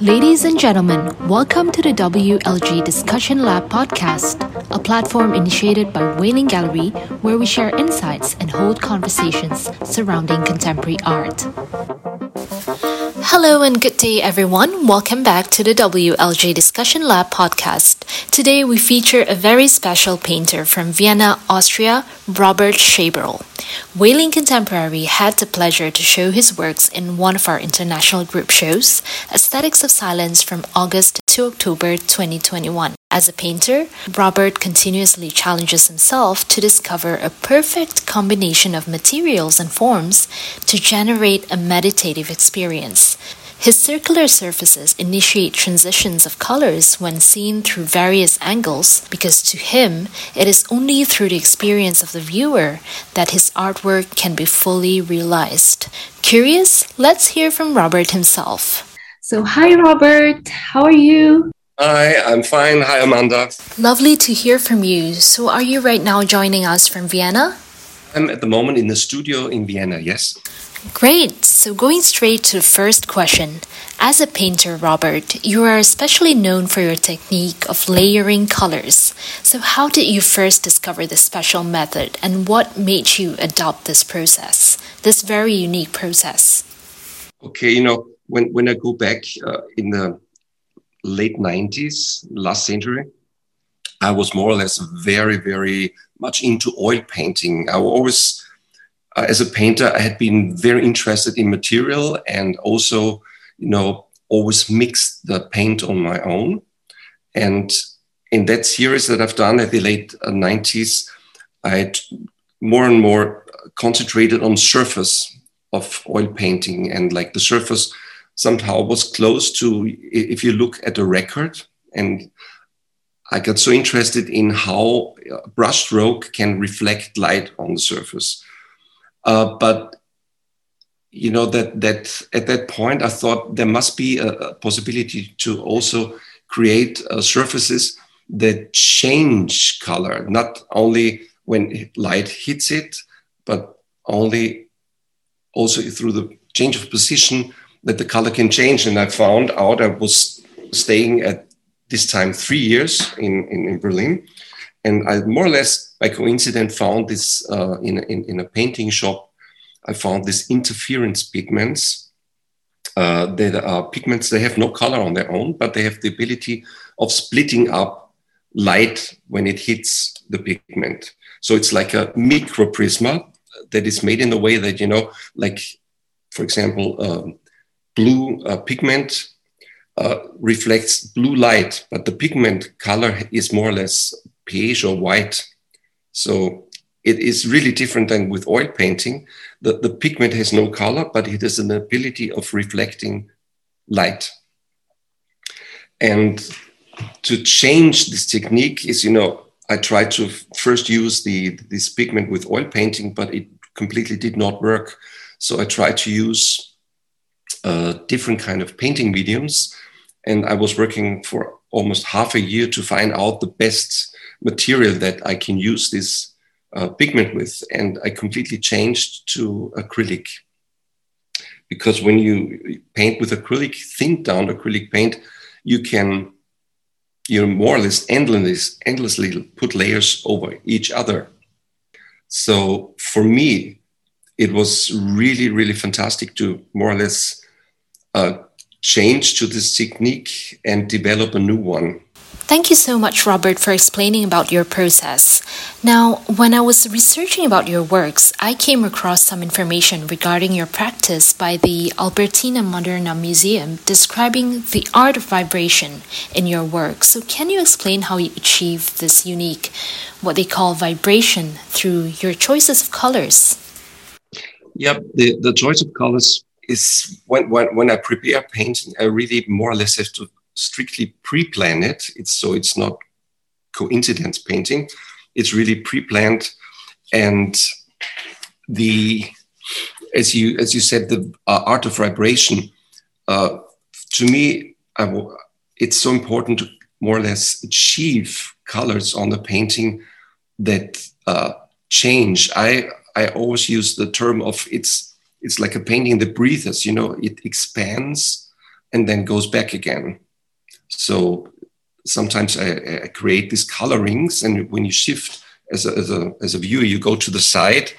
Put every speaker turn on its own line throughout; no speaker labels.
Ladies and gentlemen, welcome to the WLG Discussion Lab podcast, a platform initiated by Wei-Ling Gallery where we share insights and hold conversations surrounding contemporary art. Hello and good day, everyone. Welcome back to the WLG Discussion Lab podcast. Today we feature a very special painter from Vienna, Austria, Robert Schaberl. Wei-Ling Contemporary had the pleasure to show his works in one of our international group shows, Aesthetics of Silence from August to October 2021. As a painter, Robert continuously challenges himself to discover a perfect combination of materials and forms to generate a meditative experience. His circular surfaces initiate transitions of colors when seen through various angles because to him, it is only through the experience of the viewer that his artwork can be fully realized. Curious? Let's hear from Robert himself. So, hi, Robert. How are you?
Hi, I'm fine. Hi, Amanda.
Lovely to hear from you. So, are you right now joining us from Vienna?
I'm at the moment in the studio in Vienna, yes.
Great. So, going straight to the first question. As a painter, Robert, you are especially known for your technique of layering colors. So, how did you first discover this special method and what made you adopt this process, this very unique process?
Okay, you know, when, when I go back uh, in the late 90s, last century, I was more or less very, very much into oil painting. I always, uh, as a painter, I had been very interested in material and also, you know, always mixed the paint on my own. And in that series that I've done at the late 90s, uh, I more and more concentrated on surface of oil painting and like the surface somehow was close to if you look at a record and I got so interested in how brushstroke can reflect light on the surface. Uh, but you know that that at that point I thought there must be a, a possibility to also create uh, surfaces that change color, not only when light hits it, but only also through the change of position that the color can change. And I found out I was staying at this time three years in, in, in Berlin. And I more or less by coincidence found this uh, in, in, in, a painting shop. I found these interference pigments. Uh, that are pigments, they have no color on their own, but they have the ability of splitting up light when it hits the pigment. So it's like a microprisma that is made in a way that, you know, like, for example, um, blue uh, pigment uh, reflects blue light, but the pigment color is more or less beige or white. So it is really different than with oil painting. The, the pigment has no color, but it has an ability of reflecting light. And to change this technique is, you know, I tried to first use the this pigment with oil painting, but it completely did not work. So I tried to use uh, different kind of painting mediums. And I was working for almost half a year to find out the best material that I can use this uh, pigment with. And I completely changed to acrylic. Because when you paint with acrylic, thin down acrylic paint, you can you more or less endlessly, endlessly put layers over each other. So for me, it was really, really fantastic to more or less uh, change to this technique and develop a new one.
Thank you so much, Robert, for explaining about your process. Now, when I was researching about your works, I came across some information regarding your practice by the Albertina Moderna Museum describing the art of vibration in your work. So, can you explain how you achieve this unique, what they call vibration, through your choices of colors?
Yep, the, the choice of colors is when, when, when I prepare painting, I really more or less have to strictly pre-plan it. It's so it's not coincidence painting. It's really pre-planned, and the as you as you said the uh, art of vibration. Uh, to me, it's so important to more or less achieve colors on the painting that uh, change. I I always use the term of it's it's like a painting that breathes, you know, it expands and then goes back again. So sometimes I, I create these colorings, and when you shift as a, as a, as a viewer, you go to the side,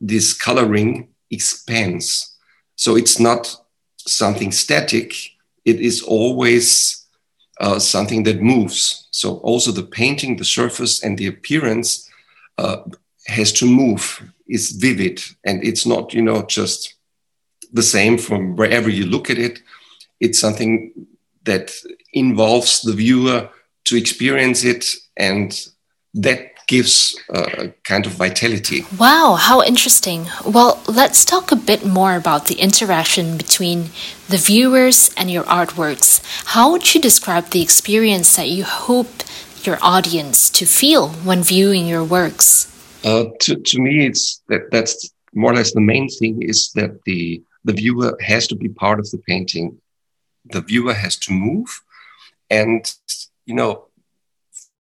this coloring expands. So it's not something static, it is always uh, something that moves. So also the painting, the surface, and the appearance uh, has to move. It's vivid, and it's not, you know, just the same from wherever you look at it. It's something that involves the viewer to experience it, and that gives a kind of vitality.
Wow, how interesting. Well, let's talk a bit more about the interaction between the viewers and your artworks. How would you describe the experience that you hope your audience to feel when viewing your works?
Uh, to, to me, it's that that's more or less the main thing is that the the viewer has to be part of the painting. The viewer has to move, and you know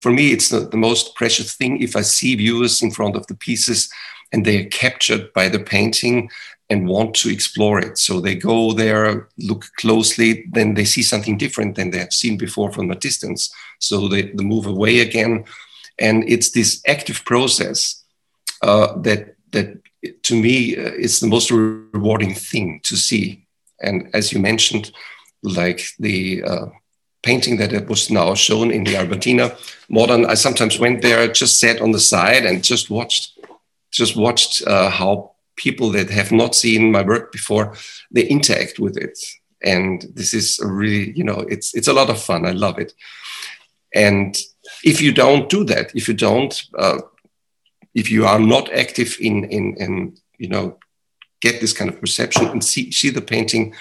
for me, it's the, the most precious thing if I see viewers in front of the pieces and they are captured by the painting and want to explore it. So they go there, look closely, then they see something different than they have seen before from a distance. So they, they move away again. And it's this active process uh, that, that to me uh, is the most rewarding thing to see. And as you mentioned, like the uh, painting that it was now shown in the Albertina Modern. I sometimes went there, just sat on the side and just watched, just watched uh, how people that have not seen my work before they interact with it. And this is really, you know, it's it's a lot of fun. I love it. And if you don't do that, if you don't, uh, if you are not active in in in you know get this kind of perception and see see the painting,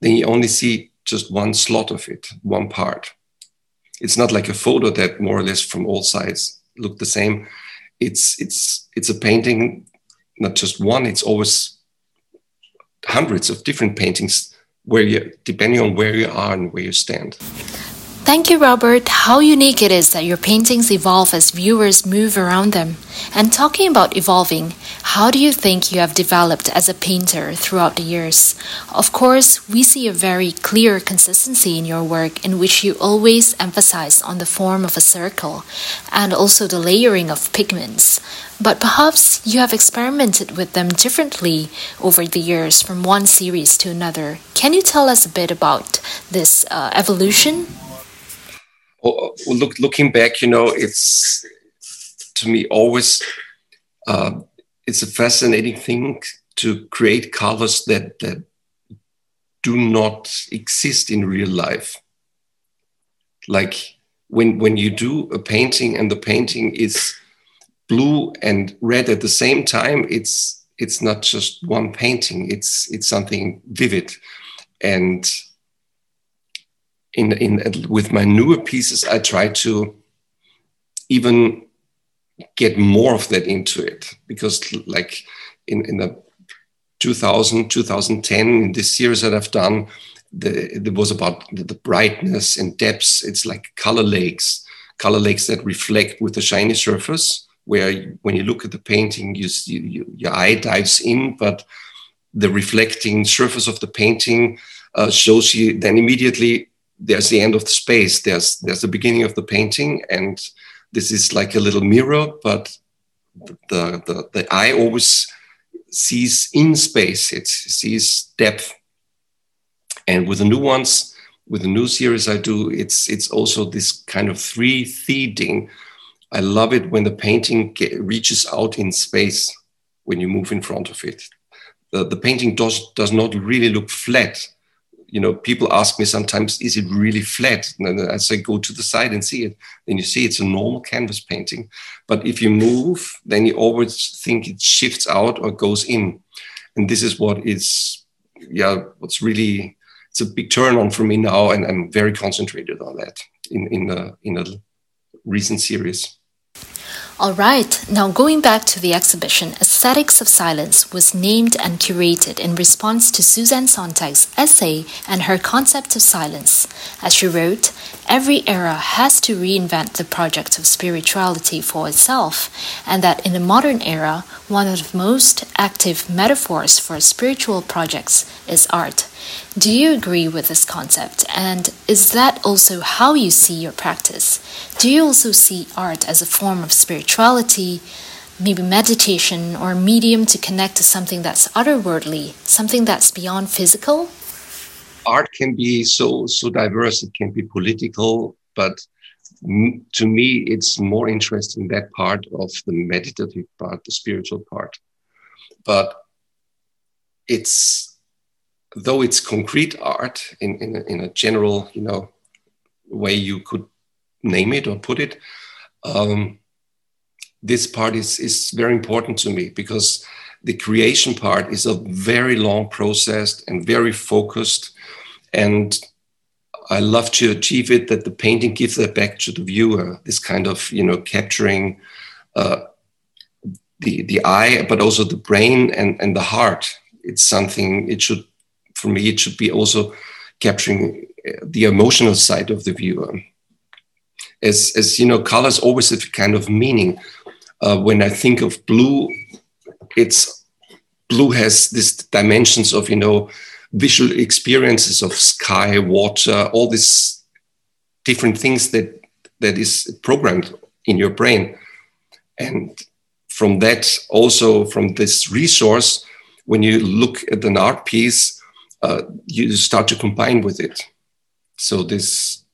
then you only see just one slot of it, one part. It's not like a photo that more or less from all sides look the same. It's it's it's a painting, not just one. It's always hundreds of different paintings where you depending on where you are and where you stand.
Thank you, Robert. How unique it is that your paintings evolve as viewers move around them. And talking about evolving, how do you think you have developed as a painter throughout the years? Of course, we see a very clear consistency in your work in which you always emphasize on the form of a circle and also the layering of pigments. But perhaps you have experimented with them differently over the years from one series to another. Can you tell us a bit about this uh, evolution?
Look, looking back, you know, it's to me always uh, it's a fascinating thing to create colors that that do not exist in real life. Like when when you do a painting and the painting is blue and red at the same time, it's it's not just one painting. It's it's something vivid, and in, in with my newer pieces, I try to even get more of that into it. Because like in, in the 2000 2010 in this series that i've done the, it was about the, brightness and depths. It's like color lakes color lakes that reflect with a shiny surface where when you look at the painting you, you your eye dives in but the reflecting surface of the painting uh, shows you then immediately there's the end of the space there's there's the beginning of the painting and this is like a little mirror but the the, the eye always sees in space it sees depth. And with the new ones with the new series i do it's it's also this kind of three thing i love it when the painting get, reaches out in space when you move in front of it. The, the painting does does not really look flat you know, people ask me sometimes, is it really flat? And I say, go to the side and see it. Then you see it's a normal canvas painting. But if you move, then you always think it shifts out or goes in. And this is what is, yeah, what's really, it's a big turn on for me now. And I'm very concentrated on that in, in, a, in a recent series.
All right, now going back to the exhibition, Aesthetics of Silence was named and curated in response to Susan Sontag's essay and her concept of silence. As she wrote, every era has to reinvent the project of spirituality for itself, and that in the modern era, one of the most active metaphors for spiritual projects is art. Do you agree with this concept? And is that also how you see your practice? Do you also see art as a form of spirituality, maybe meditation, or a medium to connect to something that's otherworldly, something that's beyond physical?
Art can be so so diverse. It can be political, but to me, it's more interesting that part of the meditative part, the spiritual part. But it's though it's concrete art in, in, a, in a general, you know, way you could name it or put it, um, this part is, is very important to me because the creation part is a very long process and very focused. And I love to achieve it that the painting gives that back to the viewer, this kind of, you know, capturing uh, the, the eye, but also the brain and, and the heart. It's something, it should for me, it should be also capturing uh, the emotional side of the viewer. As, as you know, colors always have a kind of meaning. Uh, when I think of blue, it's blue has these dimensions of you know visual experiences of sky, water, all these different things that that is programmed in your brain, and from that also from this resource, when you look at an art piece, uh, you start to combine with it. So this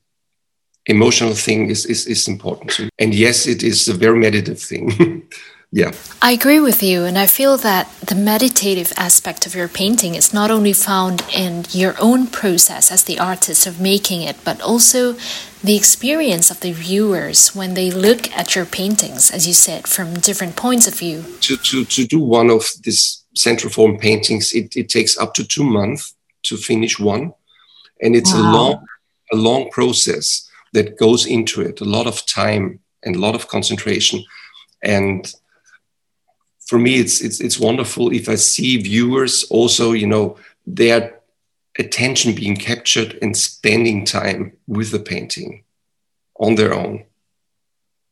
emotional thing is, is, is important. And yes, it is a very meditative thing. yeah.
I agree with you. And I feel that the meditative aspect of your painting is not only found in your own process as the artist of making it, but also the experience of the viewers when they look at your paintings, as you said, from different points of view.
To, to, to do one of these central form paintings, it, it takes up to two months to finish one, and it's wow. a long a long process that goes into it. A lot of time and a lot of concentration, and for me, it's it's it's wonderful if I see viewers also, you know, their attention being captured and spending time with the painting on their own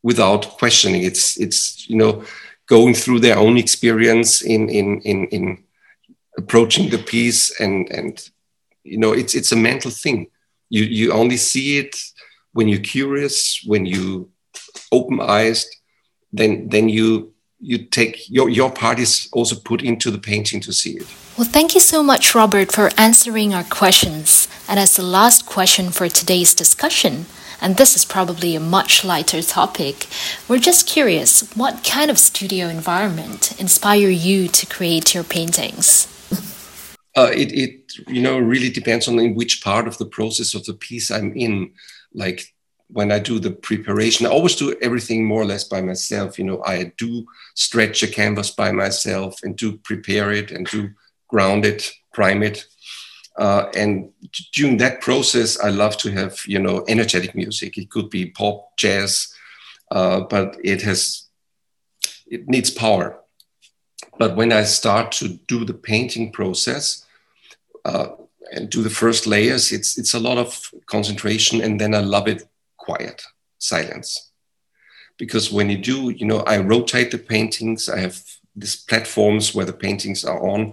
without questioning. It's it's you know going through their own experience in in in in approaching the piece and and you know it's it's a mental thing you you only see it when you're curious when you open eyes then then you you take your your part is also put into the painting to see it
well thank you so much robert for answering our questions and as the last question for today's discussion and this is probably a much lighter topic. We're just curious what kind of studio environment inspire you to create your paintings?
Uh, it, it, you know, really depends on in which part of the process of the piece I'm in. Like when I do the preparation, I always do everything more or less by myself. You know, I do stretch a canvas by myself and do prepare it and do ground it, prime it. Uh, and during that process, I love to have, you know, energetic music. It could be pop, jazz, uh, but it has, it needs power. But when I start to do the painting process, uh, and do the first layers, it's it's a lot of concentration, and then I love it quiet, silence. Because when you do, you know, I rotate the paintings. I have these platforms where the paintings are on,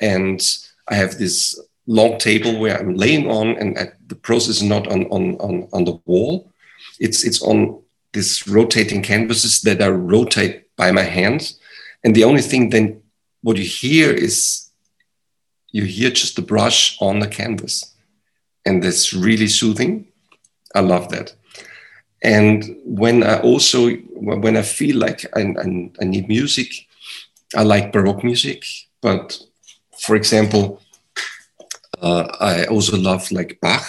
and I have this long table where I'm laying on, and the process is not on on on, on the wall. It's it's on these rotating canvases that I rotate by my hands, and the only thing then what you hear is you hear just the brush on the canvas. And that's really soothing. I love that. And when I also, when I feel like I, I, need music, I like Baroque music. But for example, uh, I also love like Bach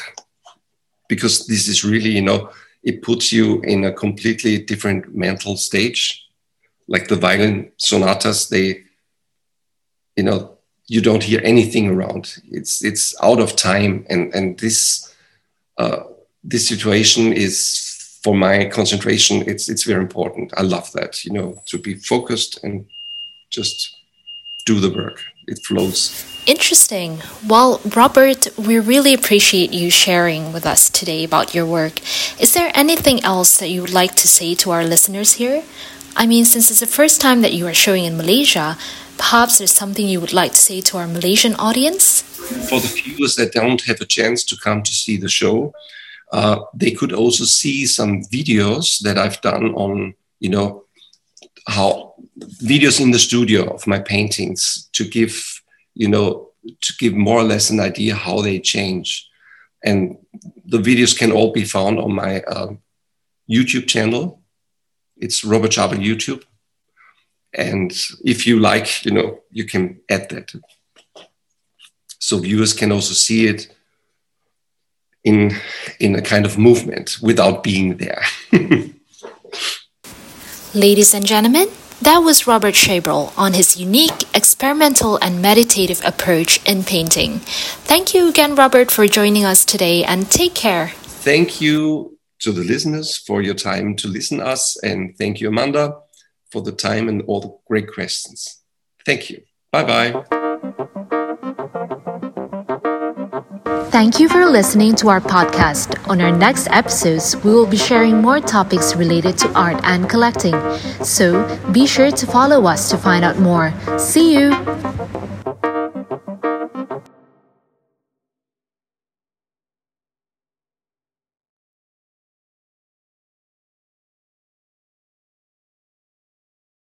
because this is really, you know, it puts you in a completely different mental stage. Like the violin sonatas, they, you know, you don't hear anything around. It's it's out of time, and and this uh, this situation is for my concentration, it's it's very important. I love that, you know, to be focused and just do the work. It flows.
Interesting. Well, Robert, we really appreciate you sharing with us today about your work. Is there anything else that you would like to say to our listeners here? I mean, since it's the first time that you are showing in Malaysia, perhaps there's something you would like to say to our Malaysian audience?
For the viewers that don't have a chance to come to see the show, uh, they could also see some videos that I've done on, you know, how videos in the studio of my paintings to give, you know, to give more or less an idea how they change. And the videos can all be found on my uh, YouTube channel. It's Robert Schaberl YouTube. And if you like, you know, you can add that. So viewers can also see it in in a kind of movement without being there.
Ladies and gentlemen, that was Robert Schaberl on his unique, experimental, and meditative approach in painting. Thank you again, Robert, for joining us today, and take care.
Thank you to the listeners for your time to listen us, and thank you, Amanda, for the time and all the great questions. Thank you. Bye bye.
Thank you for listening to our podcast. On our next episodes, we will be sharing more topics related to art and collecting. So be sure to follow us to find out more. See you!